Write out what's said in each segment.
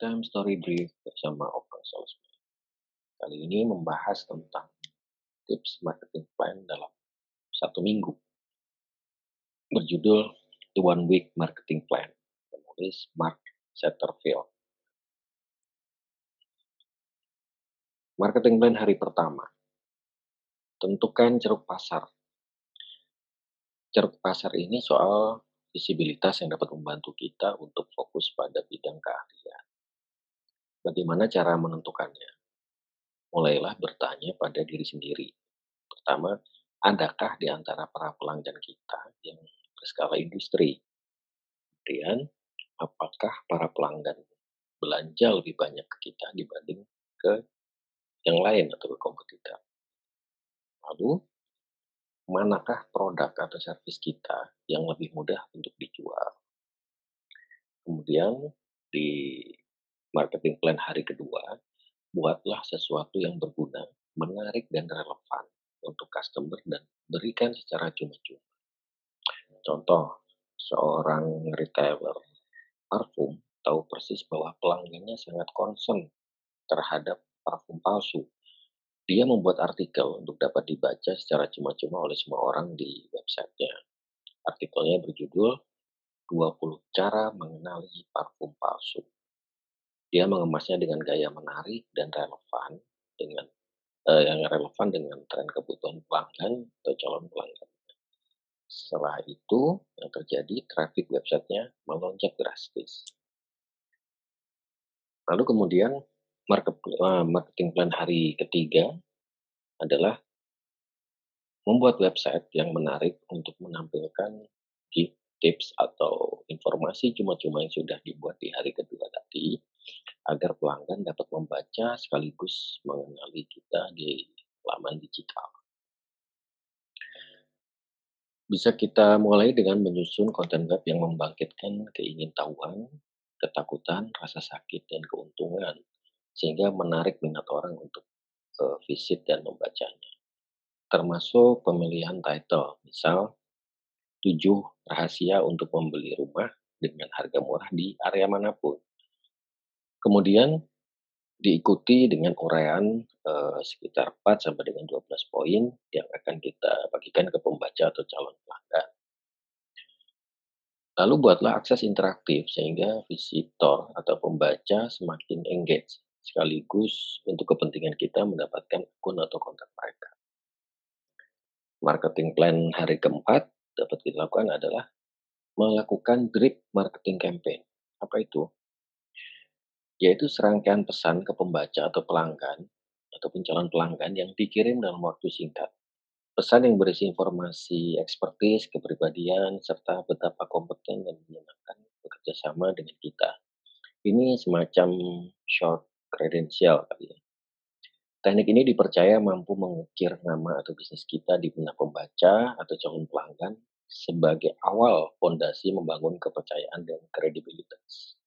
Time Story Brief bersama Open Salesman. Kali ini membahas tentang tips marketing plan dalam satu minggu. Berjudul The One Week Marketing Plan, penulis Mark Satterfield. Marketing plan hari pertama. Tentukan ceruk pasar. Ceruk pasar ini soal visibilitas yang dapat membantu kita untuk fokus pada bidang keahlian. Bagaimana cara menentukannya? Mulailah bertanya pada diri sendiri. Pertama, adakah di antara para pelanggan kita yang berskala industri? Kemudian, apakah para pelanggan belanja lebih banyak ke kita dibanding ke yang lain atau ke kompetitor? Lalu, manakah produk atau servis kita yang lebih mudah untuk dijual. Kemudian di marketing plan hari kedua, buatlah sesuatu yang berguna, menarik dan relevan untuk customer dan berikan secara cuma-cuma. Contoh, seorang retailer parfum tahu persis bahwa pelanggannya sangat concern terhadap parfum palsu dia membuat artikel untuk dapat dibaca secara cuma-cuma oleh semua orang di websitenya. Artikelnya berjudul 20 cara mengenali parfum palsu. Dia mengemasnya dengan gaya menarik dan relevan dengan eh, yang relevan dengan tren kebutuhan pelanggan atau calon pelanggan. Setelah itu, yang terjadi, traffic websitenya melonjak drastis. Lalu kemudian Eh, marketing plan hari ketiga adalah membuat website yang menarik untuk menampilkan tips atau informasi cuma-cuma yang sudah dibuat di hari kedua tadi agar pelanggan dapat membaca sekaligus mengenali kita di laman digital. Bisa kita mulai dengan menyusun konten web yang membangkitkan keingintahuan, ketakutan, rasa sakit, dan keuntungan sehingga menarik minat orang untuk uh, visit dan membacanya. Termasuk pemilihan title, misal 7 rahasia untuk membeli rumah dengan harga murah di area mana pun. Kemudian diikuti dengan uraian uh, sekitar 4 sampai dengan 12 poin yang akan kita bagikan ke pembaca atau calon pelanggan. Lalu buatlah akses interaktif sehingga visitor atau pembaca semakin engage sekaligus untuk kepentingan kita mendapatkan akun atau kontak mereka. Marketing plan hari keempat dapat kita lakukan adalah melakukan drip marketing campaign. Apa itu? Yaitu serangkaian pesan ke pembaca atau pelanggan ataupun calon pelanggan yang dikirim dalam waktu singkat. Pesan yang berisi informasi ekspertis, kepribadian, serta betapa kompeten dan menyenangkan bekerja sama dengan kita. Ini semacam short kredensial kali ya. Teknik ini dipercaya mampu mengukir nama atau bisnis kita di benak pembaca atau calon pelanggan sebagai awal fondasi membangun kepercayaan dan kredibilitas.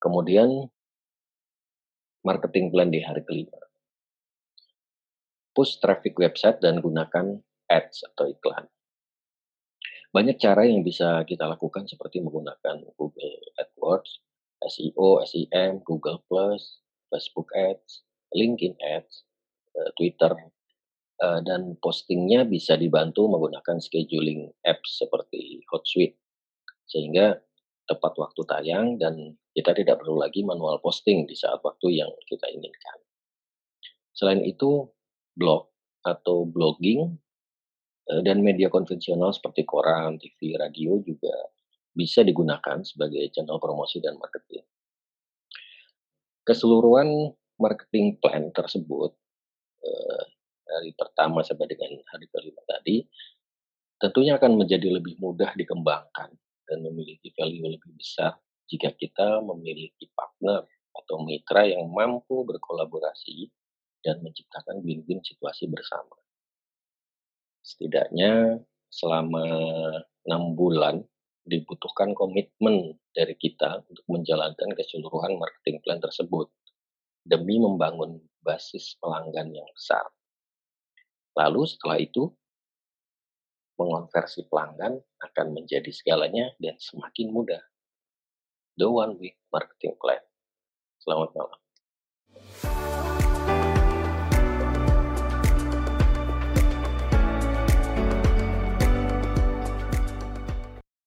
Kemudian marketing plan di hari kelima. Push traffic website dan gunakan ads atau iklan. Banyak cara yang bisa kita lakukan seperti menggunakan Google AdWords, SEO, SEM, Google Plus, Facebook Ads, LinkedIn Ads, eh, Twitter, eh, dan postingnya bisa dibantu menggunakan scheduling apps seperti Hotsuite, sehingga tepat waktu tayang dan kita tidak perlu lagi manual posting di saat waktu yang kita inginkan. Selain itu, blog atau blogging eh, dan media konvensional seperti koran, TV, radio juga bisa digunakan sebagai channel promosi dan marketing. Keseluruhan marketing plan tersebut eh, dari pertama sampai dengan hari kelima tadi tentunya akan menjadi lebih mudah dikembangkan dan memiliki value lebih besar jika kita memiliki partner atau mitra yang mampu berkolaborasi dan menciptakan win-win situasi bersama. Setidaknya selama enam bulan dibutuhkan komitmen dari kita untuk menjalankan keseluruhan marketing plan tersebut demi membangun basis pelanggan yang besar. Lalu setelah itu, mengonversi pelanggan akan menjadi segalanya dan semakin mudah. The One Week Marketing Plan. Selamat malam.